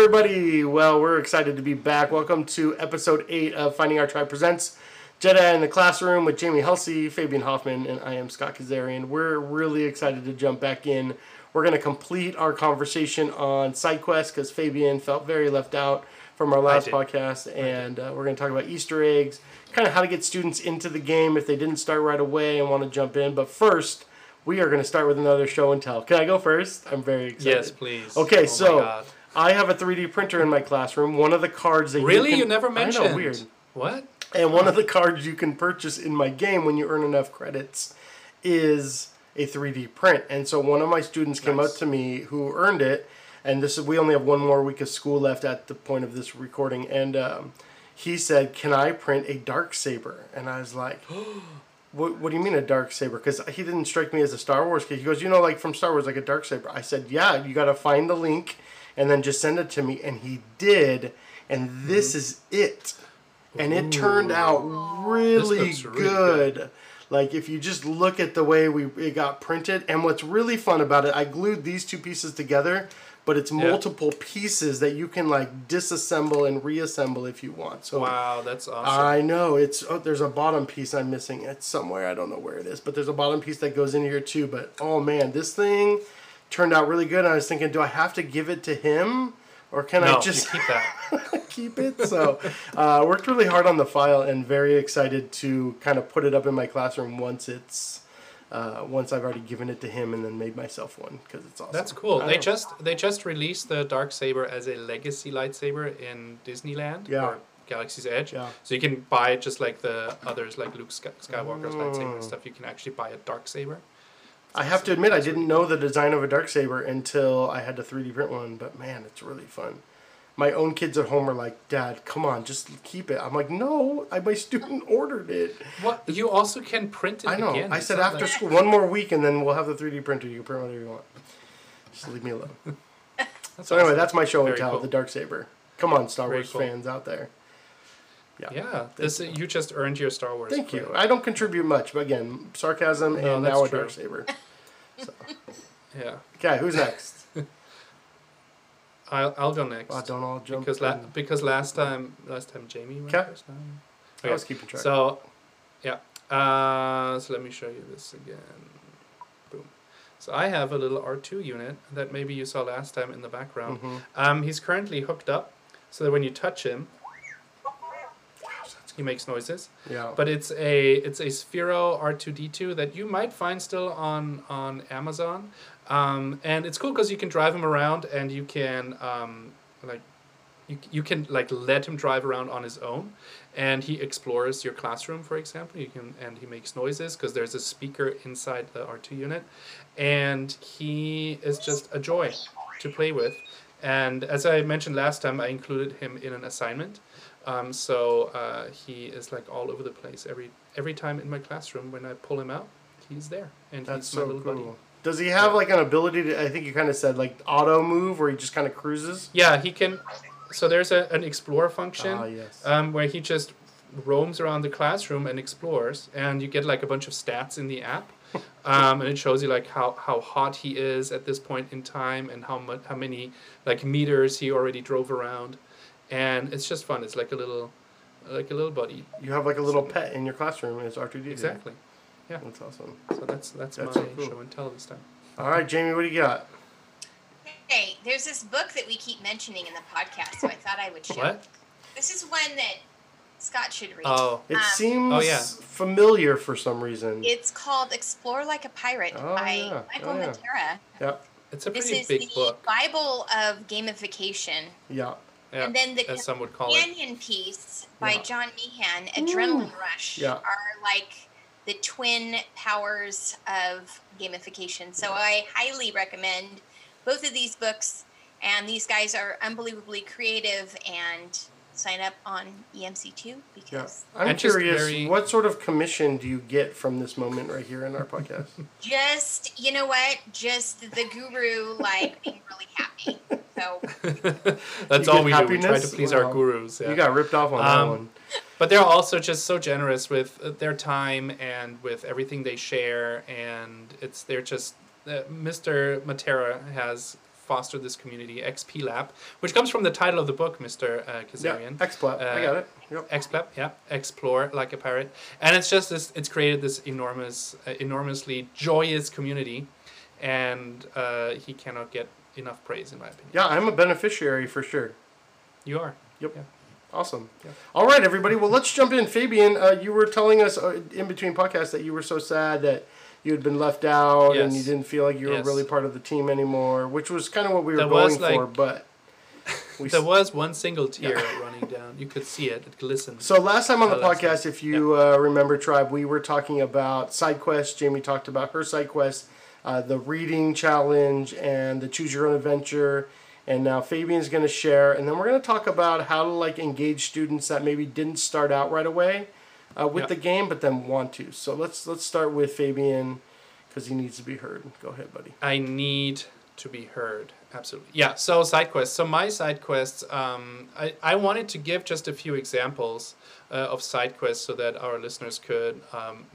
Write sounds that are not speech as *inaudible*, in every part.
everybody. Well, we're excited to be back. Welcome to episode 8 of Finding Our Tribe Presents Jedi in the Classroom with Jamie Halsey, Fabian Hoffman, and I am Scott Kazarian. We're really excited to jump back in. We're going to complete our conversation on SideQuest because Fabian felt very left out from our last podcast, and uh, we're going to talk about Easter eggs, kind of how to get students into the game if they didn't start right away and want to jump in. But first, we are going to start with another show and tell. Can I go first? I'm very excited. Yes, please. Okay, Oh so. I have a 3D printer in my classroom. One of the cards that really, you, you, never I mentioned. know, weird. What? And one of the cards you can purchase in my game when you earn enough credits is a 3D print. And so one of my students came Nice. up to me who earned it, and this is we only have one more week of school left at the point of this recording, and um, he said, "Can I print a dark saber?" And I was like. *gasps* What, what do you mean a dark saber? Because he didn't strike me as a Star Wars kid. He goes, you know, like from Star Wars, like a dark saber. I said, yeah, you got to find the link and then just send it to me. And he did, and this Mm-hmm. is it. And it turned out really, looks really good. good. Like if you just look at the way we it got printed, and what's really fun about it, I glued these two pieces together, but it's Yeah. multiple pieces that you can like disassemble and reassemble if you want. So Wow, that's awesome. I know it's oh, there's a bottom piece I'm missing. It's somewhere I don't know where it is, but there's a bottom piece that goes in here too. But oh man, this thing turned out really good. And I was thinking, do I have to give it to him, or can no, I just keep that. *laughs* keep it? So uh, worked really hard on the file and very excited to kind of put it up in my classroom once it's. Uh, once I've already given it to him and then made myself one because it's awesome. That's cool. They know. just they just released the dark saber as a legacy lightsaber in Disneyland Yeah. or Galaxy's Edge. Yeah. So you can buy it just like the others, like Luke Sky- Skywalker's lightsaber Mm. and stuff. You can actually buy a dark saber. I have to admit, I didn't know the design of a dark saber until I had to 3D print one. But man, it's really fun. My own kids at home are like, "Dad, come on, just keep it." I'm like, "No, I, my *laughs* student ordered it." What you also can print it I know. again. I said after like- school, one more week, and then we'll have the 3D printer. You can print whatever you want. Just leave me alone. *laughs* So anyway, awesome. that's my show and tell, cool. the dark saber. Come on, Star Very Wars cool. fans out there. Yeah. Yeah, this you just earned your Star Wars. Thank you. I don't contribute much, but again, sarcasm No, and that's now a true. dark saber. *laughs* *laughs* Yeah, Okay, who's next? *laughs* I'll I'll go next. Oh, don't all jump. because la- because last time last time Jamie went Okay. first time. I was keeping track. So, yeah. Uh, so let me show you this again. Boom. So I have a little R two unit that maybe you saw last time in the background. Mhm. Um, he's currently hooked up, so that when you touch him, he makes noises. Yeah. But it's a it's a Sphero R two D two that you might find still on on Amazon, um, and it's cool because you can drive him around and you can um, like you, you can like let him drive around on his own. And he explores your classroom for example. You can and he makes noises because there's a speaker inside the r2 unit. And he is just a joy to play with. And as i mentioned last time i included him in an assignment um, so uh, he is like all over the place every every time in my classroom when i pull him out he's there and That's he's my so little cool. buddy Does he have like an ability to? I think you kind of said like auto move, where he just kind of cruises. yeah he can so there's a, an explore function Ah, yes. um, where he just roams around the classroom and explores, and you get like a bunch of stats in the app, *laughs* um, and it shows you like how, how hot he is at this point in time and how much how many like meters he already drove around, and it's just fun. It's like a little like a little buddy. you have like a little pet in your classroom. It's R two D. Exactly. Yeah. That's awesome. So that's that's, That's my so cool. show and tell this time. All right, Jamie, what do you got? Hey, there's this book that we keep mentioning in the podcast, so I thought I would share. What? This is one that Scott should read. Oh, It Um, seems Oh, yeah. familiar for some reason. It's called Explore Like a Pirate Oh, by yeah. Michael Oh, yeah. Matera. yeah, it's a pretty This pretty is big the book. Bible of gamification. yeah. Yeah, and then the as some would call it. companion piece by Yeah. John Meehan, Adrenaline Rush, Yeah. are like the twin powers of gamification. So I highly recommend both of these books. And these guys are unbelievably creative and sign up on EMC2 Yeah. because I'm And just curious, very- what sort of commission do you get from this moment right here in our podcast? *laughs* just, you know what? Just the guru, like being really happy. So *laughs* That's You all get we do. We try to please Wow. our gurus. Yeah. You got ripped off on that Um, one. But they're also just so generous with uh, their time and with everything they share, and it's they're just uh, Mr. Matera has foster this community, XP Lab, which comes from the title of the book, Mr. Uh, Yeah, Kazarian. XPlap. I Uh, got it. Yep. XPlap, yeah, explore like a pirate, and it's just this. It's created this enormous, uh, enormously joyous community, and uh, he cannot get enough praise, in my opinion. Yeah, I'm a beneficiary for sure. You are. Yep. Awesome. Yeah. All right, everybody. Well, let's jump in. Fabian, uh, you were telling us uh, in between podcasts that you were so sad that you had been left out and you didn't feel like you were Yes. really part of the team anymore, which was kind of what we were There was, going for. like- But *laughs* we There was one single tear *laughs* running down. You could see it. It glistened. So last time on the podcast, if you uh, remember, tribe, we were talking about side quests. Jamie talked about her side quest, uh, the reading challenge, and the choose your own adventure. And now Fabian's going to share, and then we're going to talk about how to like engage students that maybe didn't start out right away uh, with Yeah. the game, but then want to. So let's let's start with Fabian because he needs to be heard. Go ahead, buddy. I need to be heard. Absolutely. Yeah. So side quests. So my side quests. Um, I I wanted to give just a few examples uh, of side quests so that our listeners could um,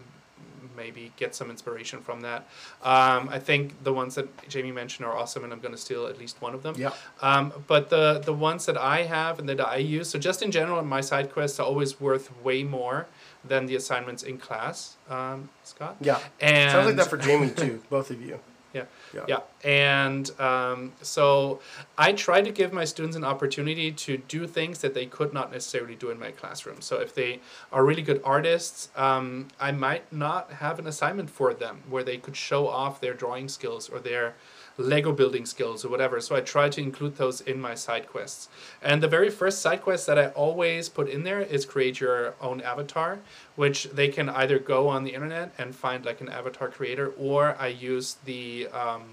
maybe get some inspiration from that. Um, I think the ones that Jamie mentioned are awesome, and I'm going to steal at least one of them. Yeah. Um, but the the ones that I have and that I use, so just in general, my side quests are always worth way more than the assignments in class. Um, Scott. Yeah. And Sounds like that for Jamie too. *laughs* Both of you. yeah. Yeah. Yeah. And um, so I try to give my students an opportunity to do things that they could not necessarily do in my classroom. So if they are really good artists, um, I might not have an assignment for them where they could show off their drawing skills or their Lego building skills or whatever. So I try to include those in my side quests. And the very first side quest that I always put in there is create your own avatar, which they can either go on the internet and find like an avatar creator, or I use the um,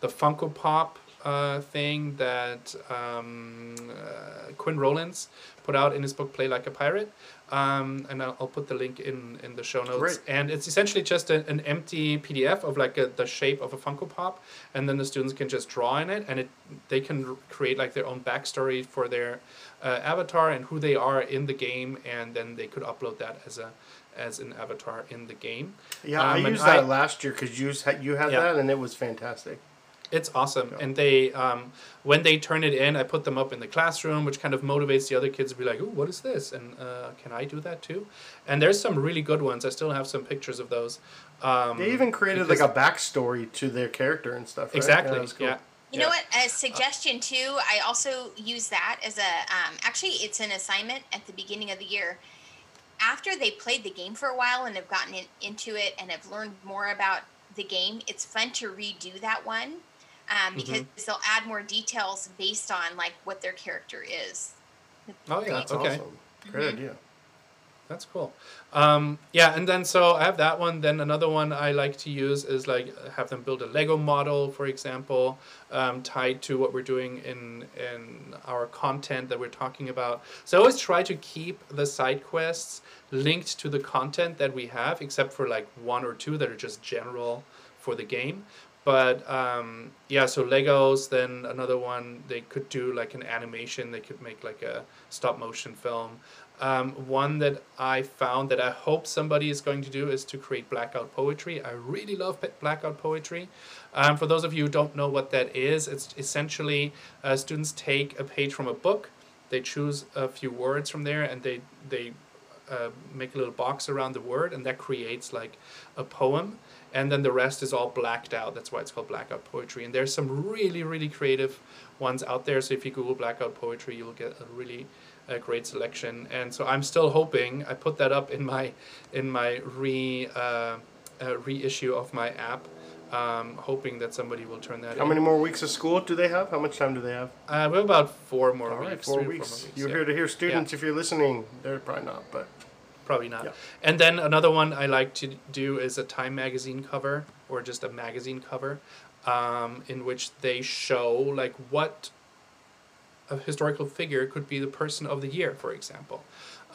the Funko Pop uh, thing that um, uh, Quinn Rollins put out in his book Play Like a Pirate. Um, and I'll, I'll put the link in, in the show notes. Great. And it's essentially just a, an empty PDF of like a, the shape of a Funko Pop, and then the students can just draw in it, and it they can create like their own backstory for their uh, avatar and who they are in the game, and then they could upload that as a as an avatar in the game. Yeah, I Um, and used that I- last year because you had you had Yeah. that and it was fantastic. It's awesome, Yeah. and they um, when they turn it in, I put them up in the classroom, which kind of motivates the other kids to be like, "Ooh, what is this?" And uh, can I do that too? And there's some really good ones. I still have some pictures of those. Um, They even created because- like a backstory to their character and stuff. Right? exactly. Yeah, was cool. You Yeah. know what? A suggestion too. I also use that as a. Um, actually, it's an assignment at the beginning of the year. After they played the game for a while and have gotten in, into it and have learned more about the game, it's fun to redo that one um, because they'll add more details based on like what their character is. Oh yeah. That's okay. awesome. Great Mm-hmm. idea. That's cool. Um, yeah, and then so I have that one. Then another one I like to use is like have them build a Lego model, for example, um, tied to what we're doing in in our content that we're talking about. So I always try to keep the side quests linked to the content that we have, except for like one or two that are just general for the game. But um, yeah, so Legos. Then another one they could do like an animation. They could make like a stop motion film. Um, one that I found that I hope somebody is going to do is to create blackout poetry. I really love blackout poetry. Um, for those of you who don't know what that is, it's essentially uh, students take a page from a book, they choose a few words from there, and they they uh, make a little box around the word, and that creates like a poem. And then the rest is all blacked out. That's why it's called blackout poetry. And there's some really, really creative ones out there. So if you Google blackout poetry, you'll get a really uh, great selection. And so I'm still hoping. I put that up in my in my re uh, uh, reissue of my app. Um, hoping that somebody will turn that. How in. many more weeks of school do they have? How much time do they have? Uh, we have about four more All right, weeks. four three or weeks. You're yeah. here to hear students. If you're listening, they're probably not, but Probably not. Yeah. And then another one I like to do is a Time magazine cover or just a magazine cover, um, in which they show like what a historical figure could be the person of the year, for example.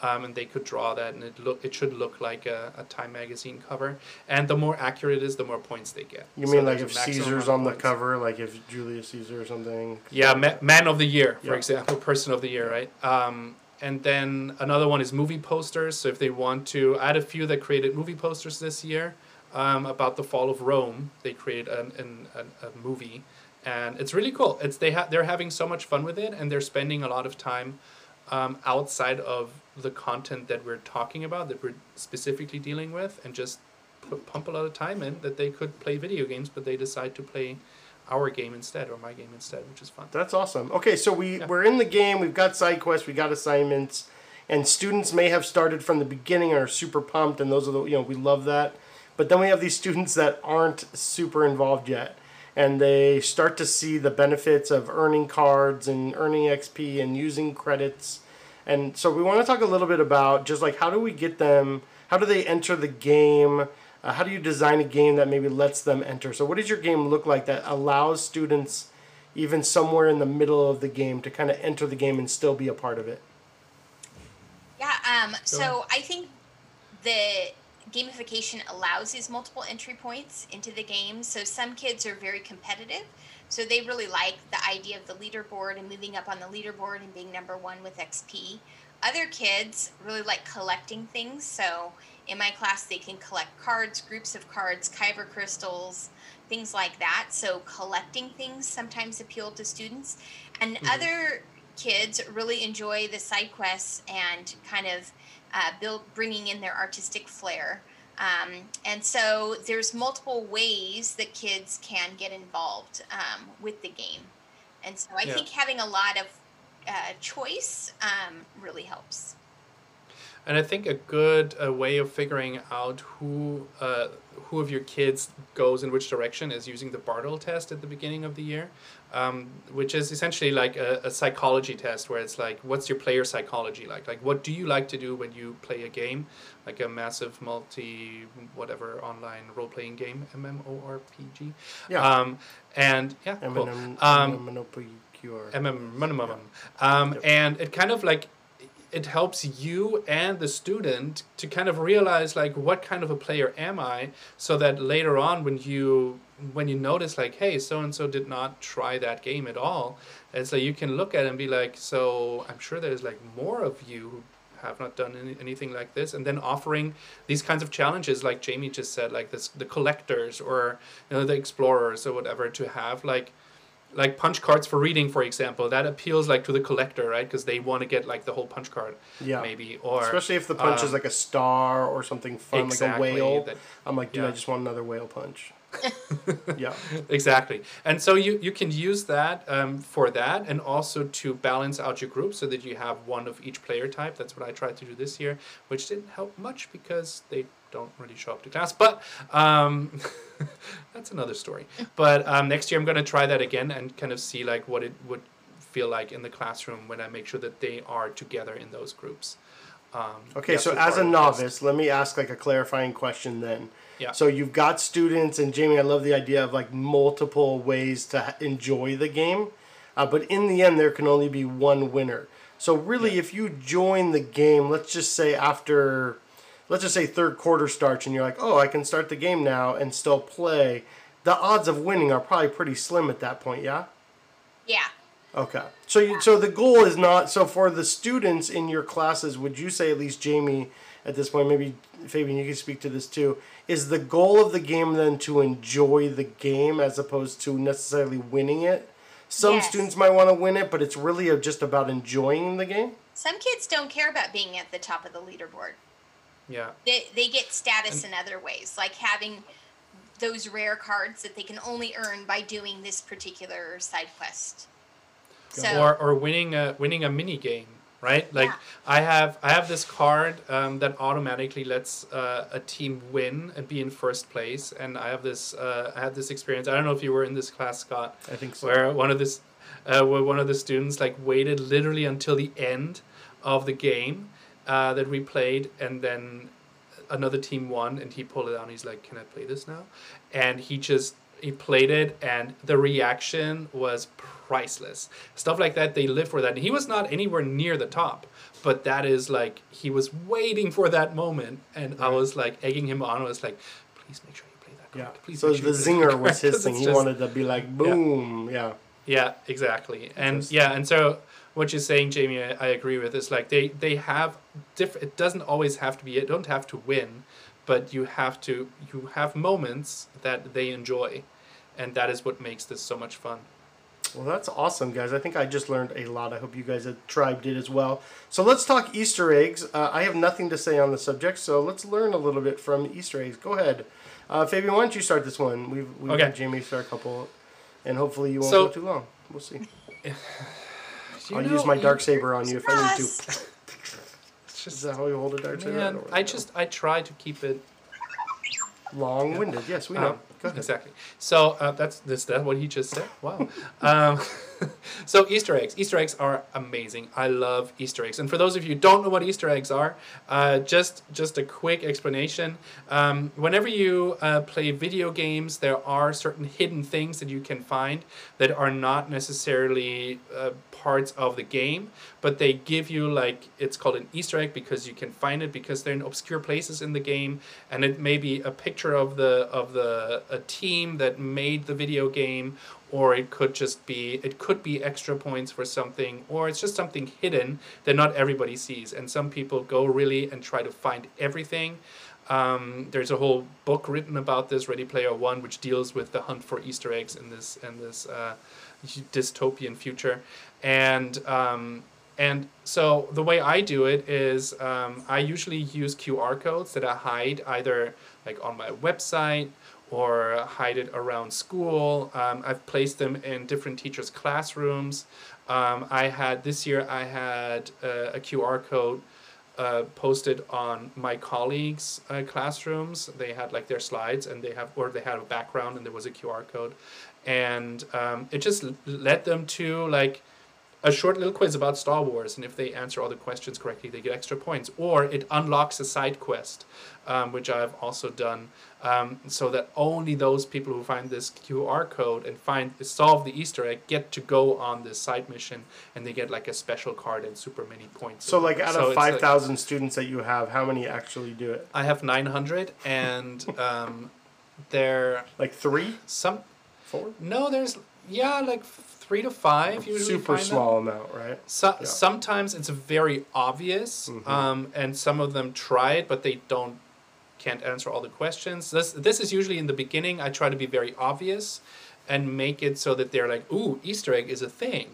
Um, and they could draw that, and it look it should look like a, a Time magazine cover. And the more accurate it is, the more points they get. you So mean like if Caesar's on of the cover, like if Julius Caesar or something? Yeah, ma- man of the year, for Yeah. example, person of the year, right? Um, and then another one is movie posters. So if they want to, I had a few that created movie posters this year um, about the fall of Rome. They created an, an, a movie, and it's really cool. It's they ha- they're having so much fun with it, and they're spending a lot of time um, outside of the content that we're talking about, that we're specifically dealing with, and just put, pump a lot of time in that they could play video games, but they decide to play our game instead or my game instead, which is fun. That's awesome. Okay, so we Yeah. we're in the game. We've got side quests. We got assignments, and students may have started from the beginning and are super pumped, and those are the you know we love that. But then we have these students that aren't super involved yet, and they start to see the benefits of earning cards and earning XP and using credits. And so we want to talk a little bit about just like how do we get them? How do they enter the game? Uh, how do you design a game that maybe lets them enter? So what does your game look like that allows students, even somewhere in the middle of the game, to kind of enter the game and still be a part of it? Yeah. Um, so I think the gamification allows these multiple entry points into the game. So some kids are very competitive. So they really like the idea of the leaderboard and moving up on the leaderboard and being number one with XP. Other kids really like collecting things. So in my class, they can collect cards, groups of cards, kyber crystals, things like that. So collecting things sometimes appeal to students. And other kids really enjoy the side quests and kind of uh, build bringing in their artistic flair. Um, and so there's multiple ways that kids can get involved um, with the game. And so I Yeah. think having a lot of uh, choice um, really helps. And I think a good uh, way of figuring out who uh, who of your kids goes in which direction is using the Bartle test at the beginning of the year, um, which is essentially like a, a psychology test where it's like, what's your player psychology like? Like, what do you like to do when you play a game, like a massive multi whatever online role playing game, MMORPG. Yeah. Um, and yeah, cool. Eminem, Um, Monopoly Cure. MM, minimum. Um, Yep. And it kind of like it helps you and the student to kind of realize like what kind of a player am I, so that later on when you when you notice like hey so and so did not try that game at all, and so you can look at it and be like so I'm sure there's like more of you who have not done any, anything like this and then offering these kinds of challenges like Jamie just said like this the collectors or you know the explorers or whatever to have like like punch cards for reading for example that appeals like to the collector right because they want to get like the whole punch card Yeah. maybe or Especially if the punch is um, like a star or something fun, exactly, like a whale. that- I'm like, dude, I just want another whale punch. *laughs* yeah. exactly and so you you can use that um, for that and also to balance out your group so that you have one of each player type that's what i tried to do this year which didn't help much because they don't really show up to class but um, *laughs* that's another story but um, next year i'm going to try that again and kind of see like what it would feel like in the classroom when i make sure that they are together in those groups um, Okay, so as a part of this. novice, let me ask like a clarifying question then. Yeah. So you've got students, and Jamie, I love the idea of like multiple ways to enjoy the game, uh, but in the end, there can only be one winner. So really, if you join the game, let's just say after, let's just say third quarter starts, and you're like, oh, I can start the game now and still play. The odds of winning are probably pretty slim at that point, yeah. Yeah. Okay. So you, so the goal is not so for the students in your classes, would you say at least Jamie at this point, maybe Fabian, you can speak to this too, is the goal of the game then to enjoy the game as opposed to necessarily winning it? Some Yes. students might want to win it, but it's really just about enjoying the game. Some kids don't care about being at the top of the leaderboard. Yeah They, they get status in other ways, like having those rare cards that they can only earn by doing this particular side quest. So, or or winning a winning a mini game right like Yeah. i have i have this card um, that automatically lets uh, a team win and be in first place and i have this uh, i had this experience i don't know if you were in this class scott I think so. where one of this uh, where one of the students like waited literally until the end of the game uh, that we played and then another team won and he pulled it out and he's like can i play this now and he just he played it and the reaction was priceless stuff like that they live for that and he was not anywhere near the top but that is like he was waiting for that moment and i was like egging him on i was like please make sure you play that Yeah. Please So make sure the zinger was *laughs* his thing. He just- wanted to be like boom. Yeah. yeah, exactly. And yeah, and so what you're saying, Jamie, I, I agree with. Is like they they have different. It doesn't always have to be. You don't have to win, but you have to. You have moments that they enjoy, and that is what makes this so much fun. Well, that's awesome, guys. I think I just learned a lot. I hope you guys at Tribe did as well. So let's talk Easter eggs. Uh, I have nothing to say on the subject, so let's learn a little bit from Easter eggs. Go ahead. Uh, Fabian, why don't you start this one? We've, we've Okay. had Jamie start a couple, and hopefully you won't So- go too long. We'll see. *laughs* You I'll know, use my dark saber on you if I need to. Trust. Is that how you hold a dark saber? man, don't I just I try to keep it long-winded. Yes, we know. Um, Exactly. So uh, that's is that what he just said? Wow. *laughs* um, *laughs* so Easter eggs. Easter eggs are amazing. I love Easter eggs. And for those of you who don't know what Easter eggs are, uh, just just a quick explanation. Um, whenever you uh, play video games, there are certain hidden things that you can find that are not necessarily uh, parts of the game, but they give you like it's called an Easter egg because you can find it because they're in obscure places in the game, and it may be a picture of the of the a team that made the video game, or it could just be it could be extra points for something, or it's just something hidden that not everybody sees, and some people go really and try to find everything. Um, there's a whole book written about this, Ready Player One, which deals with the hunt for Easter eggs in this in this uh, dystopian future, and um, and so the way I do it is um, I usually use QR codes that I hide either like on my website or hide it around school. Um, I've placed them in different teachers' classrooms. Um, I had this year I had uh, a QR code uh, posted on my colleagues' uh, classrooms. They had like their slides and they have, or they had a background and there was a QR code, and um, it just led them to like a short little quiz about Star Wars, and if they answer all the questions correctly, they get extra points. Or it unlocks a side quest, um, which I've also done, um, so that only those people who find this QR code and find solve the Easter egg get to go on this side mission, and they get like a special card and super many points. So, like, out So of like- five thousand students that you have, how many actually do it? I have nine hundred, and um, there Like three, some four? no, there's yeah, like three to five. Super find them. small amount, right? So, Yeah. Sometimes it's very obvious, Mhm. um, and some of them try it, but they don't can't answer all the questions. This this is usually in the beginning. I try to be very obvious, and make it so that they're like, "Ooh, Easter egg is a thing,"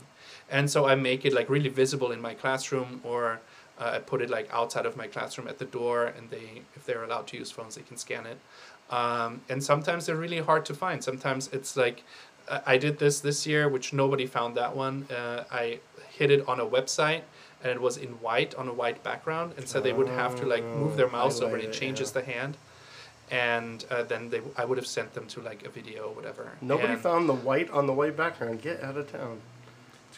and so I make it like really visible in my classroom, or uh, I put it like outside of my classroom at the door, and they if they're allowed to use phones, they can scan it. Um, and sometimes they're really hard to find. Sometimes it's like I I did this this year, which nobody found that one. Uh, I hid it on a website, and it was in white on a white background, and so they would have to like move their Oh, mouse over, and highlight it it, changes yeah. the hand, and uh, then they I would have sent them to like a video or whatever. Nobody And- found the white on the white background. Get out of town.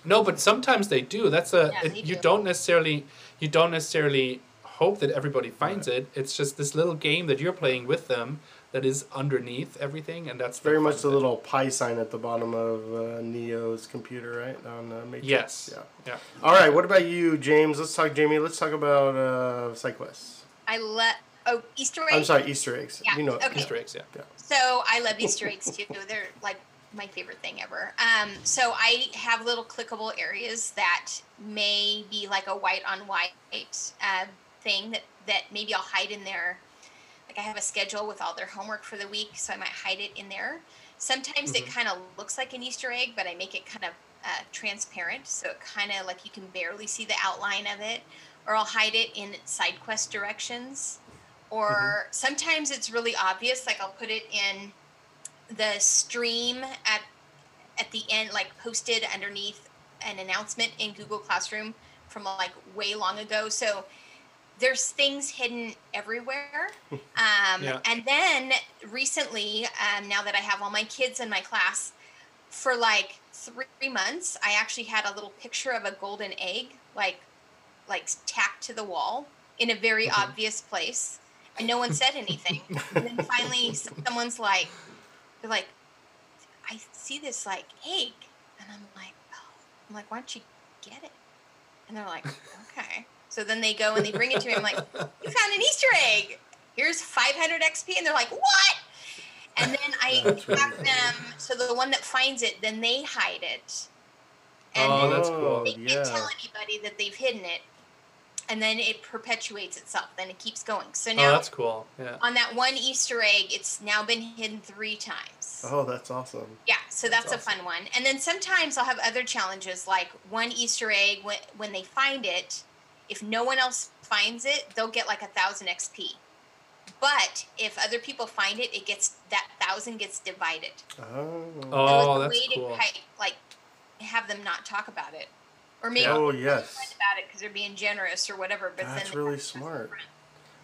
no, but sometimes they do. That's a Yeah, it- you do. don't necessarily you don't necessarily hope that everybody finds it. It's just this little game that you're playing with them that is underneath everything, and that's Very much the little pi sign at the bottom of uh, Neo's computer, right? On uh, Matrix. Yes. Yeah. Yeah. All right. What about you, James? Let's talk, Jamie. Let's talk about uh, SideQuest. I let oh Easter eggs. I'm sorry, Easter eggs. Yeah, You know. okay. Easter eggs. Yeah. So I love Easter eggs too. *laughs* They're like my favorite thing ever. Um, so I have little clickable areas that may be like a white on white uh, thing that that maybe I'll hide in there. Like I have a schedule with all their homework for the week, so I might hide it in there. Sometimes it Mhm. kind of looks like an Easter egg, but I make it kind of uh, transparent, so it kind of like you can barely see the outline of it. Or I'll hide it in side quest directions. Or sometimes it's really obvious, like I'll put it in the stream at at the end, like posted underneath an announcement in Google Classroom from like way long ago. So there's things hidden everywhere. *laughs* Um, Yeah. And then recently, um, now that I have all my kids in my class, for like three months, I actually had a little picture of a golden egg, like like tacked to the wall in a very Mhm. obvious place, and no one said anything. *laughs* and then finally, someone's like, they're like, I see this like egg, and I'm like, oh, I'm like, why don't you get it? And they're like, okay. So then they go and they bring it to me. I'm like, *laughs* you found an Easter egg. Here's 500 XP, and they're like, what? And then I That's really have them. So the one that finds it, then they hide it, and Oh, that's oh, cool. they can't tell anybody that they've hidden it. And then it perpetuates itself. Then it keeps going. So Oh, now that's cool. Yeah. on that one Easter egg, it's now been hidden three times. Oh, that's awesome. Yeah, so that's, That's a fun one. And then sometimes I'll have other challenges, like one Easter egg. When when they find it, if no one else finds it, they'll get like a thousand XP. But if other people find it, it gets that thousand gets divided. Oh. So Oh, a that's way cool. to like have them not talk about it, or maybe Oh, yes. about it because they're being generous or whatever. But That's really have to tell smart.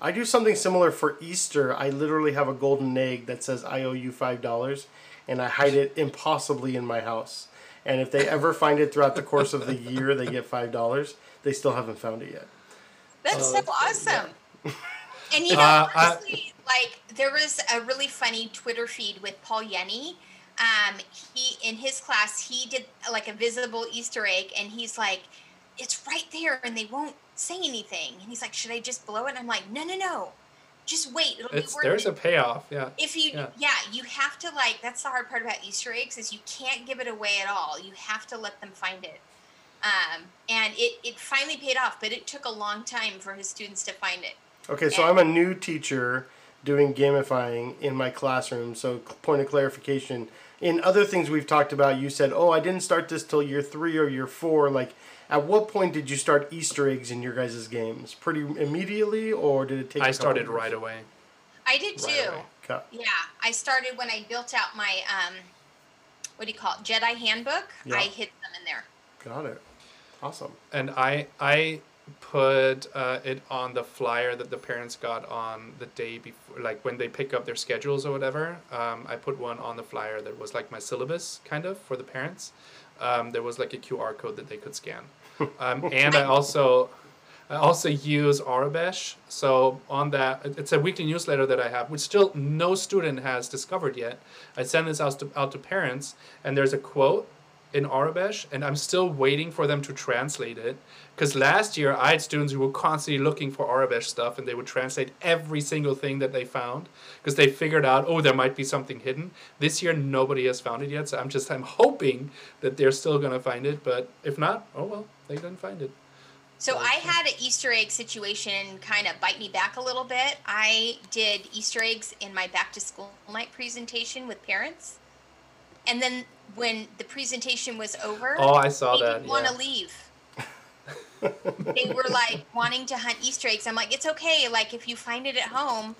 I do something similar for Easter. I literally have a golden egg that says I owe you five dollars, and I hide it impossibly in my house. And if they ever find it throughout the course of the year, they get five dollars. They still haven't found it yet. That's so that's great, awesome. And you know, Uh, I- like there was a really funny Twitter feed with Paul Yenny. Um, he in his class he did like a visible Easter egg, and he's like, "It's right there, and they won't say anything." And he's like, "Should I just blow it?" And I'm like, "No, no, no, just wait. It'll It's be worth there's a payoff. Yeah. if you yeah. yeah. you have to like that's the hard part about easter eggs is you can't give it away at all you have to let them find it um, and it, it finally paid off but it took a long time for his students to find it Okay, so Yeah. I'm a new teacher doing gamifying in my classroom. So, point of clarification. In other things we've talked about, you said, "Oh, I didn't start this till year three or year four. Like, at what point did you start Easter eggs in your guys' games? Pretty immediately, or did it take? a I couple started years? right away. i did too away. Yeah i started when i built out my um, what do you call it jedi handbook Yeah. i hid them in there Got it. Awesome. and I I put uh, it on the flyer that the parents got on the day before, like when they pick up their schedules or whatever. Um, I put one on the flyer that was like my syllabus, kind of for the parents. Um, there was like a QR code that they could scan, *laughs* um, and I also. I also use Aurebesh. So on that, it's a weekly newsletter that I have, which still no student has discovered yet. I send this out to, out to parents, and there's a quote in Aurebesh, and I'm still waiting for them to translate it. Because last year I had students who were constantly looking for Aurebesh stuff, and they would translate every single thing that they found because they figured out, oh, there might be something hidden. This year nobody has found it yet, so I'm just I'm hoping that they're still gonna find it. But if not, oh well, they didn't find it. So I had an Easter egg situation kind of bite me back a little bit. I did Easter eggs in my back to school night presentation with parents. And then when the presentation was over, Oh, I saw they that. didn't want to yeah. leave. *laughs* they were like wanting to hunt Easter eggs. I'm like, it's okay. Like if you find it at home,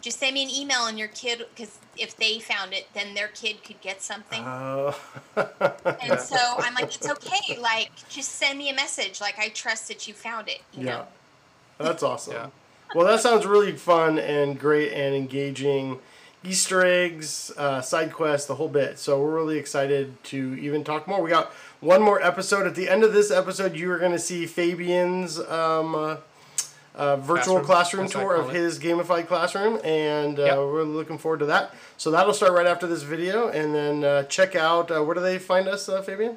just send me an email and your kid, because if they found it, then their kid could get something. Uh, *laughs* and so I'm like, it's okay. Like just send me a message. Like I trust that you found it. You yeah. know. That's awesome. Yeah. Well, that sounds really fun and great and engaging. Easter eggs, uh, side quests, the whole bit. So we're really excited to even talk more. We got one more episode. At the end of this episode, you are going to see Fabian's um, uh, uh, virtual Classroom, classroom, tour of his gamified classroom, and uh, Yep. we're looking forward to that. So that'll start right after this video, and then uh, check out uh, where do they find us, uh, Fabian?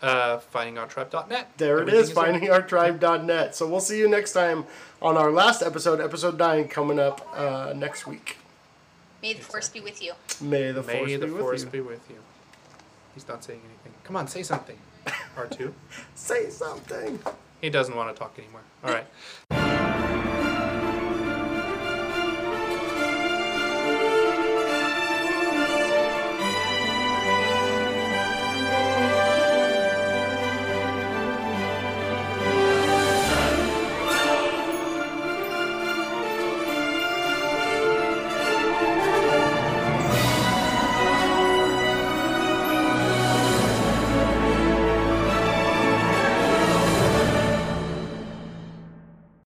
Uh, findingourtribe.net. There it Everything is, findingourtribe.net. So we'll see you next time on our last episode, episode 9, coming up uh, next week. May the force be with you. May the May force the be force with you. be with you. He's not saying anything. Come on, say something. R2. *laughs* Say something. He doesn't want to talk anymore. All right. *laughs*